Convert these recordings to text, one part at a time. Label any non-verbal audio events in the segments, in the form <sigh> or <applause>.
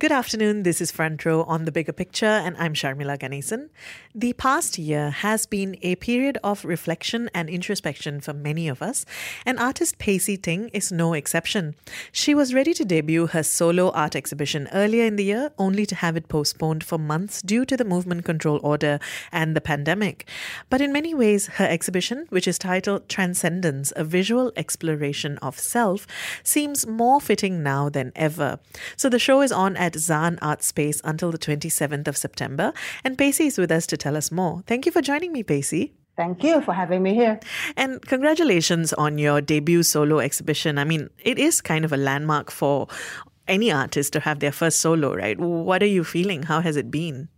Good afternoon. This is Front Row on the Bigger Picture, and I'm Sharmila Ganesan. The past year has been a period of reflection and introspection for many of us, and artist Pacey Ting is no exception. She was ready to debut her solo art exhibition earlier in the year, only to have it postponed for months due to the movement control order and the pandemic. But in many ways, her exhibition, which is titled Transcendence A Visual Exploration of Self, seems more fitting now than ever. So the show is on at Zahn Art Space until the 27th of September. And Pacey is with us to tell us more. Thank you for joining me, Pacey. Thank you for having me here. And congratulations on your debut solo exhibition. I mean, it is kind of a landmark for any artist to have their first solo, right? What are you feeling? How has it been?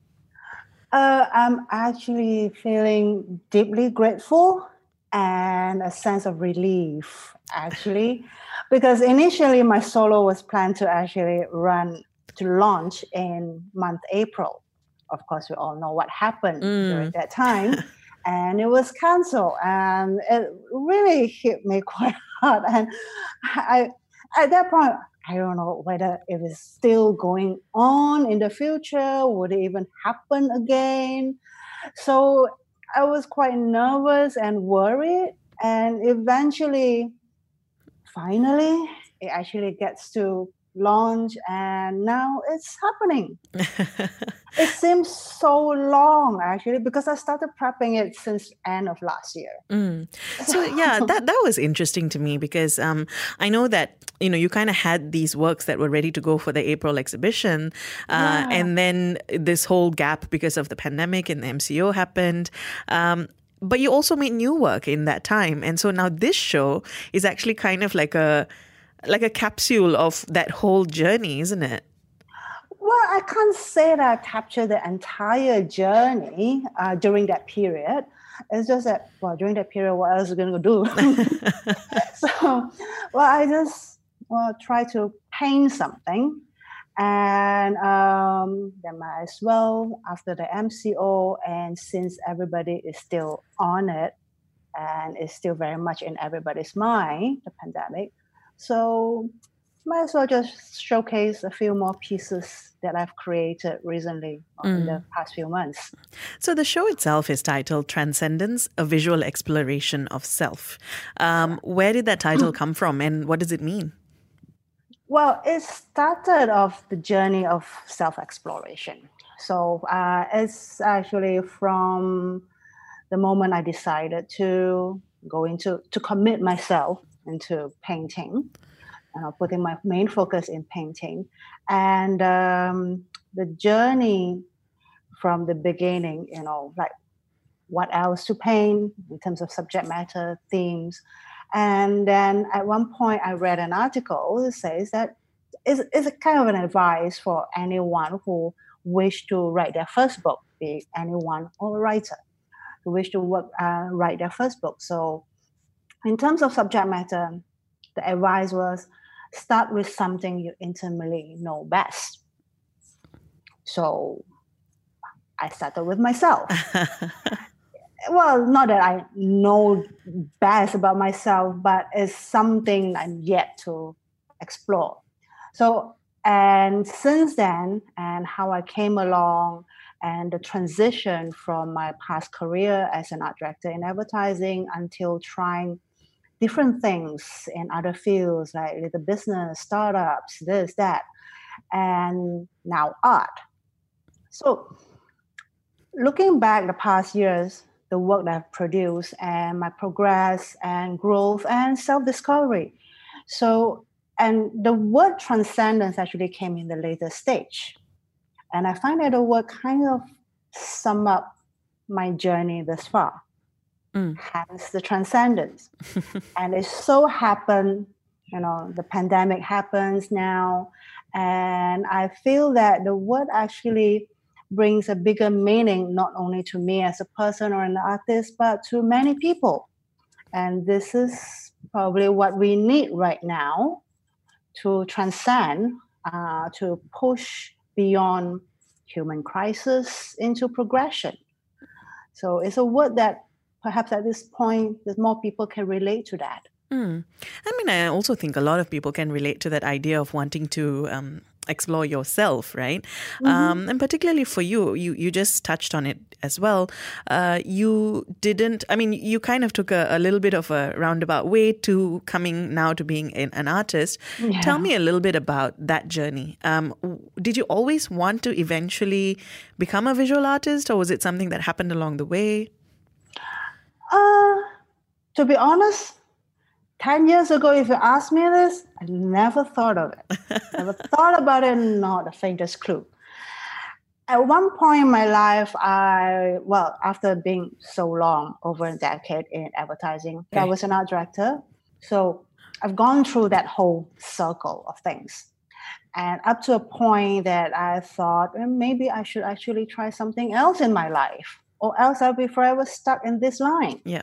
Uh, I'm actually feeling deeply grateful and a sense of relief, actually, because initially my solo was planned to actually run to launch in month April. Of course, we all know what happened mm. during that time. <laughs> and it was canceled and it really hit me <laughs> quite hard and i at that point i don't know whether it is still going on in the future would it even happen again so i was quite nervous and worried and eventually finally it actually gets to launch and now it's happening <laughs> it seems so long actually because i started prepping it since end of last year mm. so <laughs> yeah that that was interesting to me because um, i know that you know you kind of had these works that were ready to go for the april exhibition uh, yeah. and then this whole gap because of the pandemic and the mco happened um, but you also made new work in that time and so now this show is actually kind of like a like a capsule of that whole journey, isn't it? Well, I can't say that I captured the entire journey uh, during that period. It's just that, well, during that period, what else are going to do? <laughs> <laughs> so, well, I just well try to paint something, and um, then might as well after the MCO, and since everybody is still on it, and it's still very much in everybody's mind, the pandemic. So might as well just showcase a few more pieces that I've created recently mm. in the mm. past few months. So the show itself is titled Transcendence, a visual exploration of self. Um, where did that title <clears throat> come from and what does it mean? Well, it started off the journey of self exploration. So uh, it's actually from the moment I decided to go into, to commit myself into painting, uh, putting my main focus in painting. And um, the journey from the beginning, you know, like what else to paint in terms of subject matter, themes. And then at one point, I read an article that says that it's, it's a kind of an advice for anyone who wish to write their first book, be anyone or a writer who wish to work, uh, write their first book. So in terms of subject matter, the advice was start with something you intimately know best. So I started with myself. <laughs> well, not that I know best about myself, but it's something I'm yet to explore. So, and since then, and how I came along, and the transition from my past career as an art director in advertising until trying different things in other fields like little business, startups, this, that, and now art. So, looking back the past years, the work that I've produced and my progress and growth and self discovery. So, and the word transcendence actually came in the later stage. And I find that the word kind of sum up my journey thus far mm. hence the transcendence. <laughs> and it so happened, you know, the pandemic happens now, and I feel that the word actually brings a bigger meaning not only to me as a person or an artist, but to many people. And this is probably what we need right now to transcend, uh, to push beyond human crisis into progression. So it's a word that perhaps at this point, that more people can relate to that. Mm. I mean, I also think a lot of people can relate to that idea of wanting to um, explore yourself, right? Mm-hmm. Um, and particularly for you, you you just touched on it as well. Uh, you didn't. I mean, you kind of took a, a, little bit of a roundabout way to coming now to being an, an artist. Yeah. Tell me a little bit about that journey. Um, did you always want to eventually become a visual artist, or was it something that happened along the way? Uh, to be honest, 10 years ago, if you asked me this, I never thought of it. <laughs> never thought about it, not the faintest clue. At one point in my life, I, well, after being so long, over a decade in advertising, okay. I was an art director. So I've gone through that whole circle of things. And up to a point that I thought well, maybe I should actually try something else in my life, or else I'll be forever stuck in this line. Yeah.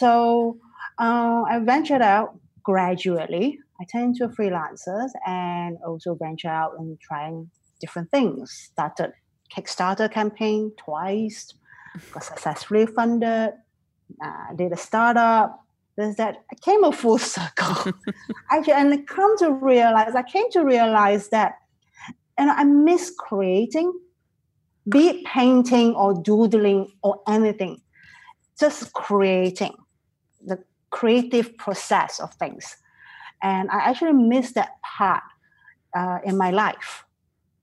So uh, I ventured out gradually. I turned into freelancers and also venture out and trying different things. Started Kickstarter campaign twice, got successfully funded, uh, did a startup. There's that. I came a full <laughs> circle. <laughs> Actually, and I come to realize, I came to realize that, and I miss creating, be it painting or doodling or anything, just creating the creative process of things. And I actually missed that part uh, in my life.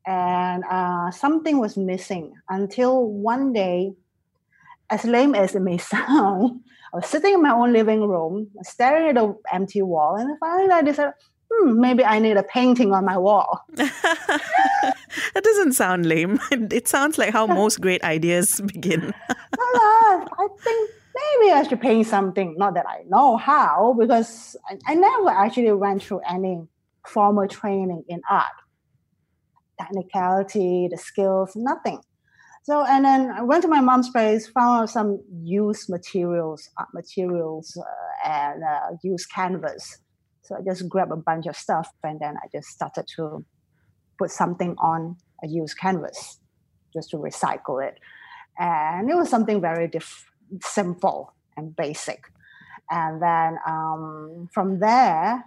And uh, something was missing until one day, as lame as it may <laughs> sound, I was sitting in my own living room, staring at an empty wall, and finally I decided, hmm, maybe I need a painting on my wall. <laughs> that doesn't sound lame. <laughs> It sounds like how most great ideas <laughs> begin. I think maybe I should paint something. Not that I know how, because I, I never actually went through any formal training in art. Technicality, the skills, nothing. So, and then I went to my mom's place, found some used materials, art materials, uh, and uh, used canvas. So I just grabbed a bunch of stuff, and then I just started to put something on a used canvas, just to recycle it. And it was something very diff- simple and basic. And then um, from there,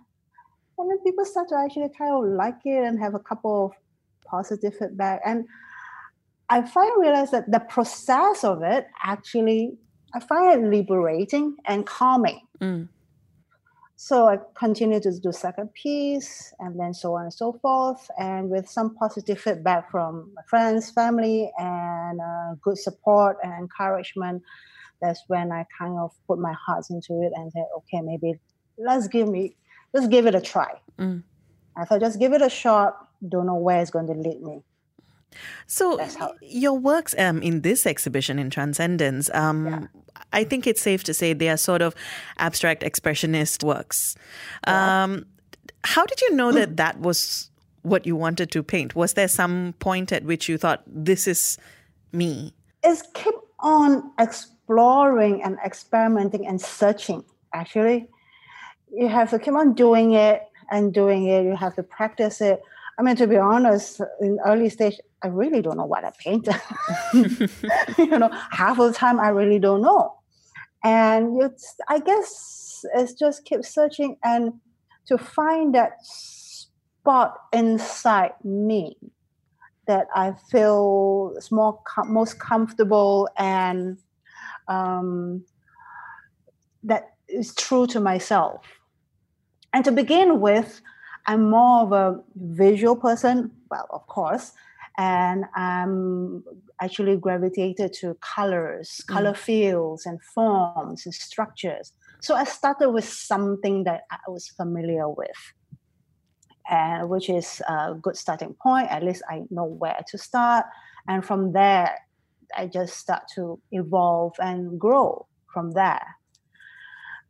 and then people start to actually kind of like it and have a couple of positive feedback. And I finally realized that the process of it actually, I find it liberating and calming. Mm. So I continue to do second piece and then so on and so forth. And with some positive feedback from my friends, family, and uh, good support and encouragement, that's when I kind of put my heart into it and said, okay, maybe let's give me, let's give it a try. Mm. I thought, just give it a shot. Don't know where it's going to lead me. So your works um, in this exhibition in Transcendence, um, yeah. I think it's safe to say they are sort of abstract expressionist works. Yeah. Um, how did you know that that was what you wanted to paint? Was there some point at which you thought this is me? It's keep on exploring and experimenting and searching. Actually, you have to keep on doing it and doing it. You have to practice it. I mean, to be honest, in early stage, I really don't know what I paint. <laughs> you know, half of the time I really don't know, and it's I guess it's just keep searching and to find that spot inside me that I feel is more com- most comfortable and um, that is true to myself. And to begin with, I'm more of a visual person, well, of course, and I'm actually gravitated to colors, mm. color fields, and forms and structures. So I started with something that I was familiar with and which is a good starting point. At least I know where to start, and from there, I just start to evolve and grow from there.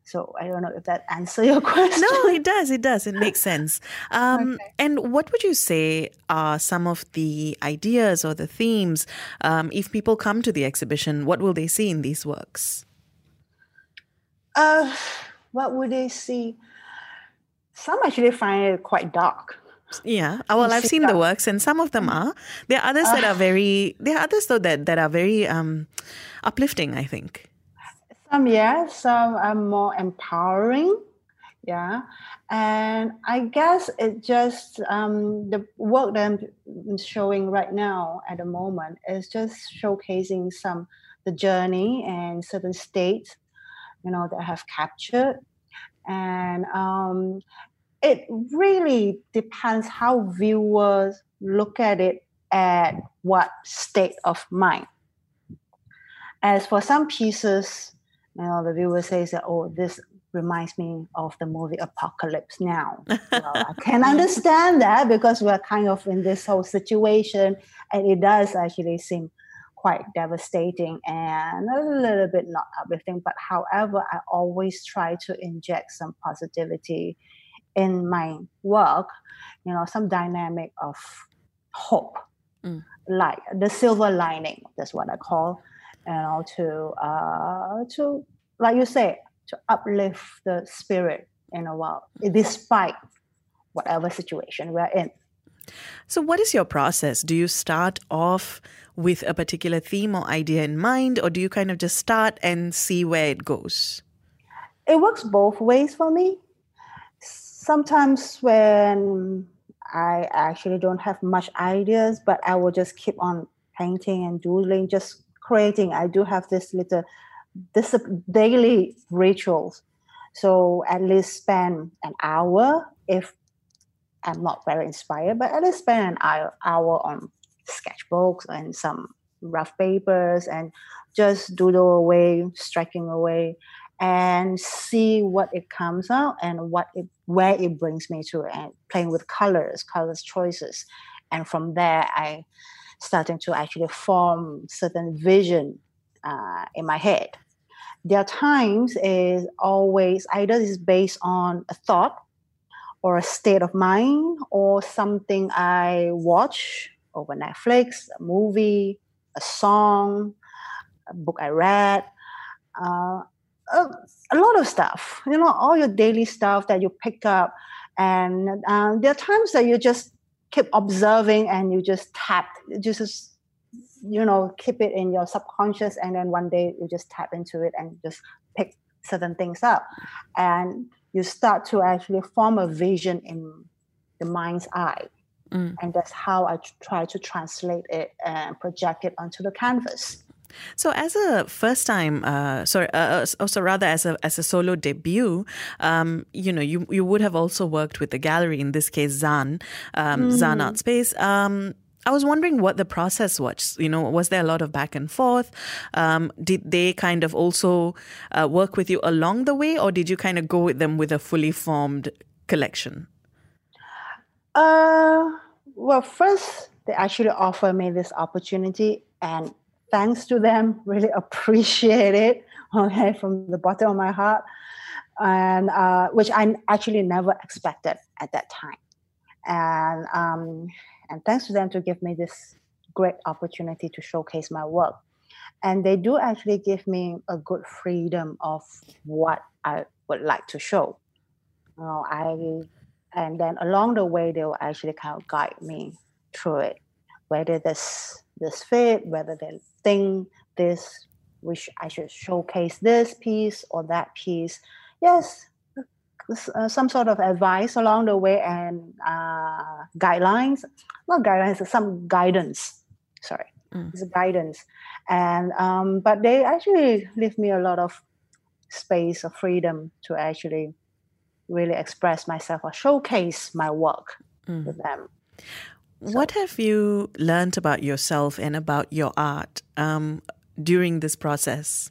So I don't know if that <laughs> answers your question. No, it does. It does. It makes sense. Um, <laughs> okay. And what would you say are some of the ideas or the themes? Um, if people come to the exhibition, what will they see in these works? Uh, what would they see? Some actually find it quite dark. Yeah. Uh, well, I've seen the works, and some of them are. There are others uh, that are very. There are others though that that are very um, uplifting. I think. Some yes, some are more empowering. Yeah, and I guess it just um, the work that I'm showing right now at the moment is just showcasing some the journey and certain states, you know, that I have captured, and um, it really depends how viewers look at it at what state of mind. As for some pieces, you know, the viewer says that, oh, this reminds me of the movie Apocalypse Now. well, I can <laughs> understand that because we're kind of in this whole situation, and it does actually seem quite devastating and a little bit not uplifting. But however, I always try to inject some positivity in my work, you know, some dynamic of hope, mm. like the silver lining. That's what I call, you know, to uh, to like you say, to uplift the spirit in a while, despite whatever situation we're in. So, what is your process? Do you start off with a particular theme or idea in mind, or do you kind of just start and see where it goes? It works both ways for me. Sometimes when I actually don't have much ideas, but I will just keep on painting and doodling, just creating. I do have this little this daily rituals. So at least spend an hour if I'm not very inspired, but at least spend an hour, hour on sketchbooks and some rough papers and just doodle away, striking away, and see what it comes out and what it where it brings me to and playing with colors, colors choices. And from there I starting to actually form certain vision uh, in my head there are times is always either is based on a thought or a state of mind or something I watch over Netflix, a movie, a song, a book I read, uh, a, a, lot of stuff. You know, all your daily stuff that you pick up, and uh, there are times that you just keep observing and you just tap, just you know keep it in your subconscious and then one day you just tap into it and just pick certain things up. And you start to actually form a vision in the mind's eye. Mm. and that's how i try to translate it and project it onto the canvas so, as a first time, uh, sorry, uh, also uh, rather as a as a solo debut, um, you know, you you would have also worked with the gallery in this case, Zan, um, mm. Zan Art Space. Um, I was wondering what the process was. You know, was there a lot of back and forth? Um, did they kind of also uh, work with you along the way, or did you kind of go with them with a fully formed collection? Uh, well, first they actually offered me this opportunity, and thanks to them, really appreciate it. <laughs> Okay, from the bottom of my heart, and uh, which I actually never expected at that time, and. Um, and thanks to them to give me this great opportunity to showcase my work. And they do actually give me a good freedom of what I would like to show. You know, I and then along the way they will actually kind of guide me through it, whether this this fit, whether they think this which I should showcase this piece or that piece. Yes, uh, some sort of advice along the way and uh, guidelines, not guidelines, some guidance. Sorry, mm. it's guidance, and um, but they actually leave me a lot of space of freedom to actually really express myself or showcase my work mm. with them. So. What have you learned about yourself and about your art um, during this process?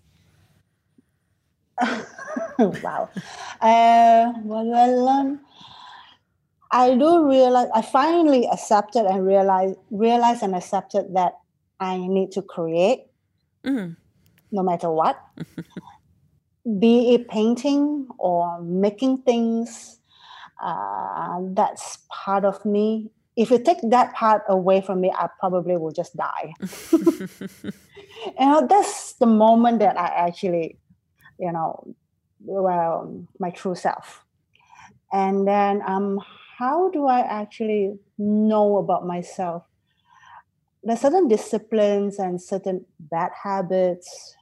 <laughs> wow. Uh, what do I learn? I do realize I finally accepted and realize realized and accepted that I need to create mm-hmm. no matter what. <laughs> Be it painting or making things, uh, that's part of me. If you take that part away from me, I probably will just die. <laughs> <laughs> you know, that's the moment that I actually, you know, well, my true self. And then, um, how do I actually know about myself? There's certain disciplines and certain bad habits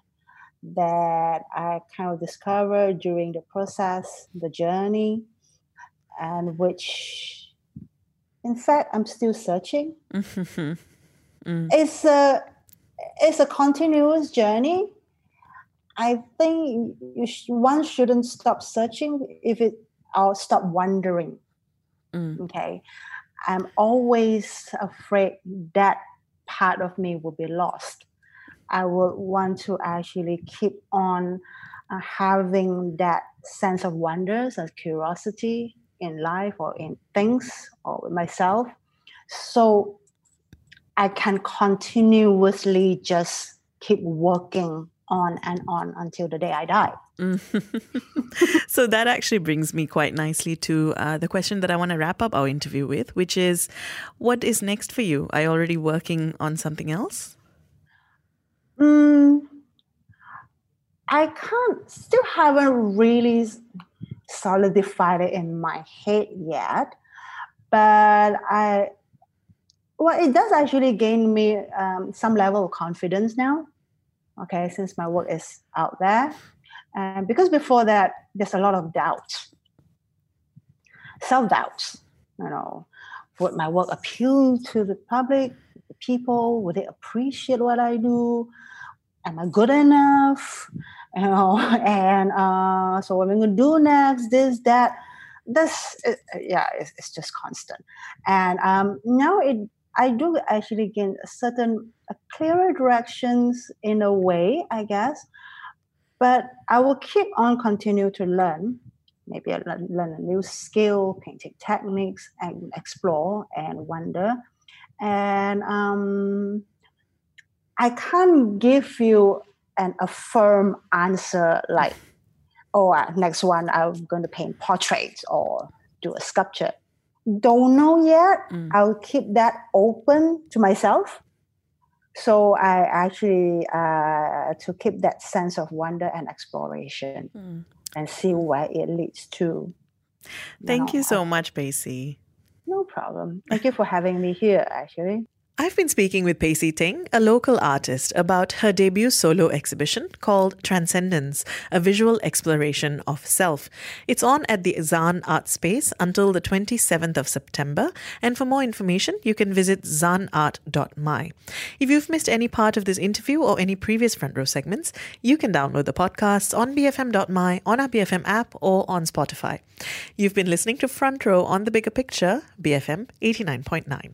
that I kind of discovered during the process, the journey, and which, in fact, I'm still searching. Mm-hmm. <laughs> Mm. It's a it's a continuous journey. I think sh- one shouldn't stop searching if it or stop wondering. Mm. Okay, I'm always afraid that part of me will be lost. I would want to actually keep on uh, having that sense of wonders and curiosity in life or in things or with myself. So I can continuously just keep working on and on until the day I die. <laughs> so that actually brings me quite nicely to uh, the question that I want to wrap up our interview with, which is what is next for you? Are you already working on something else? Mm, I can't, still haven't really solidified it in my head yet, but I, well, it does actually gain me um, some level of confidence now. Okay, since my work is out there, and because before that, there's a lot of doubt, self doubts. You know, would my work appeal to the public, the people? Would they appreciate what I do? Am I good enough? <laughs> You know, and uh, so what am I going to do next? This, that. This, uh, yeah, it's, it's just constant. And um, now it I do actually gain certain uh, clearer directions in a way, I guess. But I will keep on continue to learn. Maybe I learn, learn a new skill, painting techniques, and explore and wonder. And um, I can't give you an a firm answer like, oh, uh, next one I'm going to paint portraits or do a sculpture don't know yet. Mm. I'll keep that open to myself. So I actually uh, to keep that sense of wonder and exploration mm. and see where it leads to. Thank you, know, you so much, Pacey. No problem. Thank you for having me here, actually. I've been speaking with Pacey Ting, a local artist, about her debut solo exhibition called Transcendence, a visual exploration of self. It's on at the Zaan Art Space until the 27th of September, and for more information, you can visit zaanart.my. If you've missed any part of this interview or any previous front row segments, you can download the podcasts on bfm.my, on our BFM app, or on Spotify. You've been listening to Front Row on the Bigger Picture, BFM 89.9.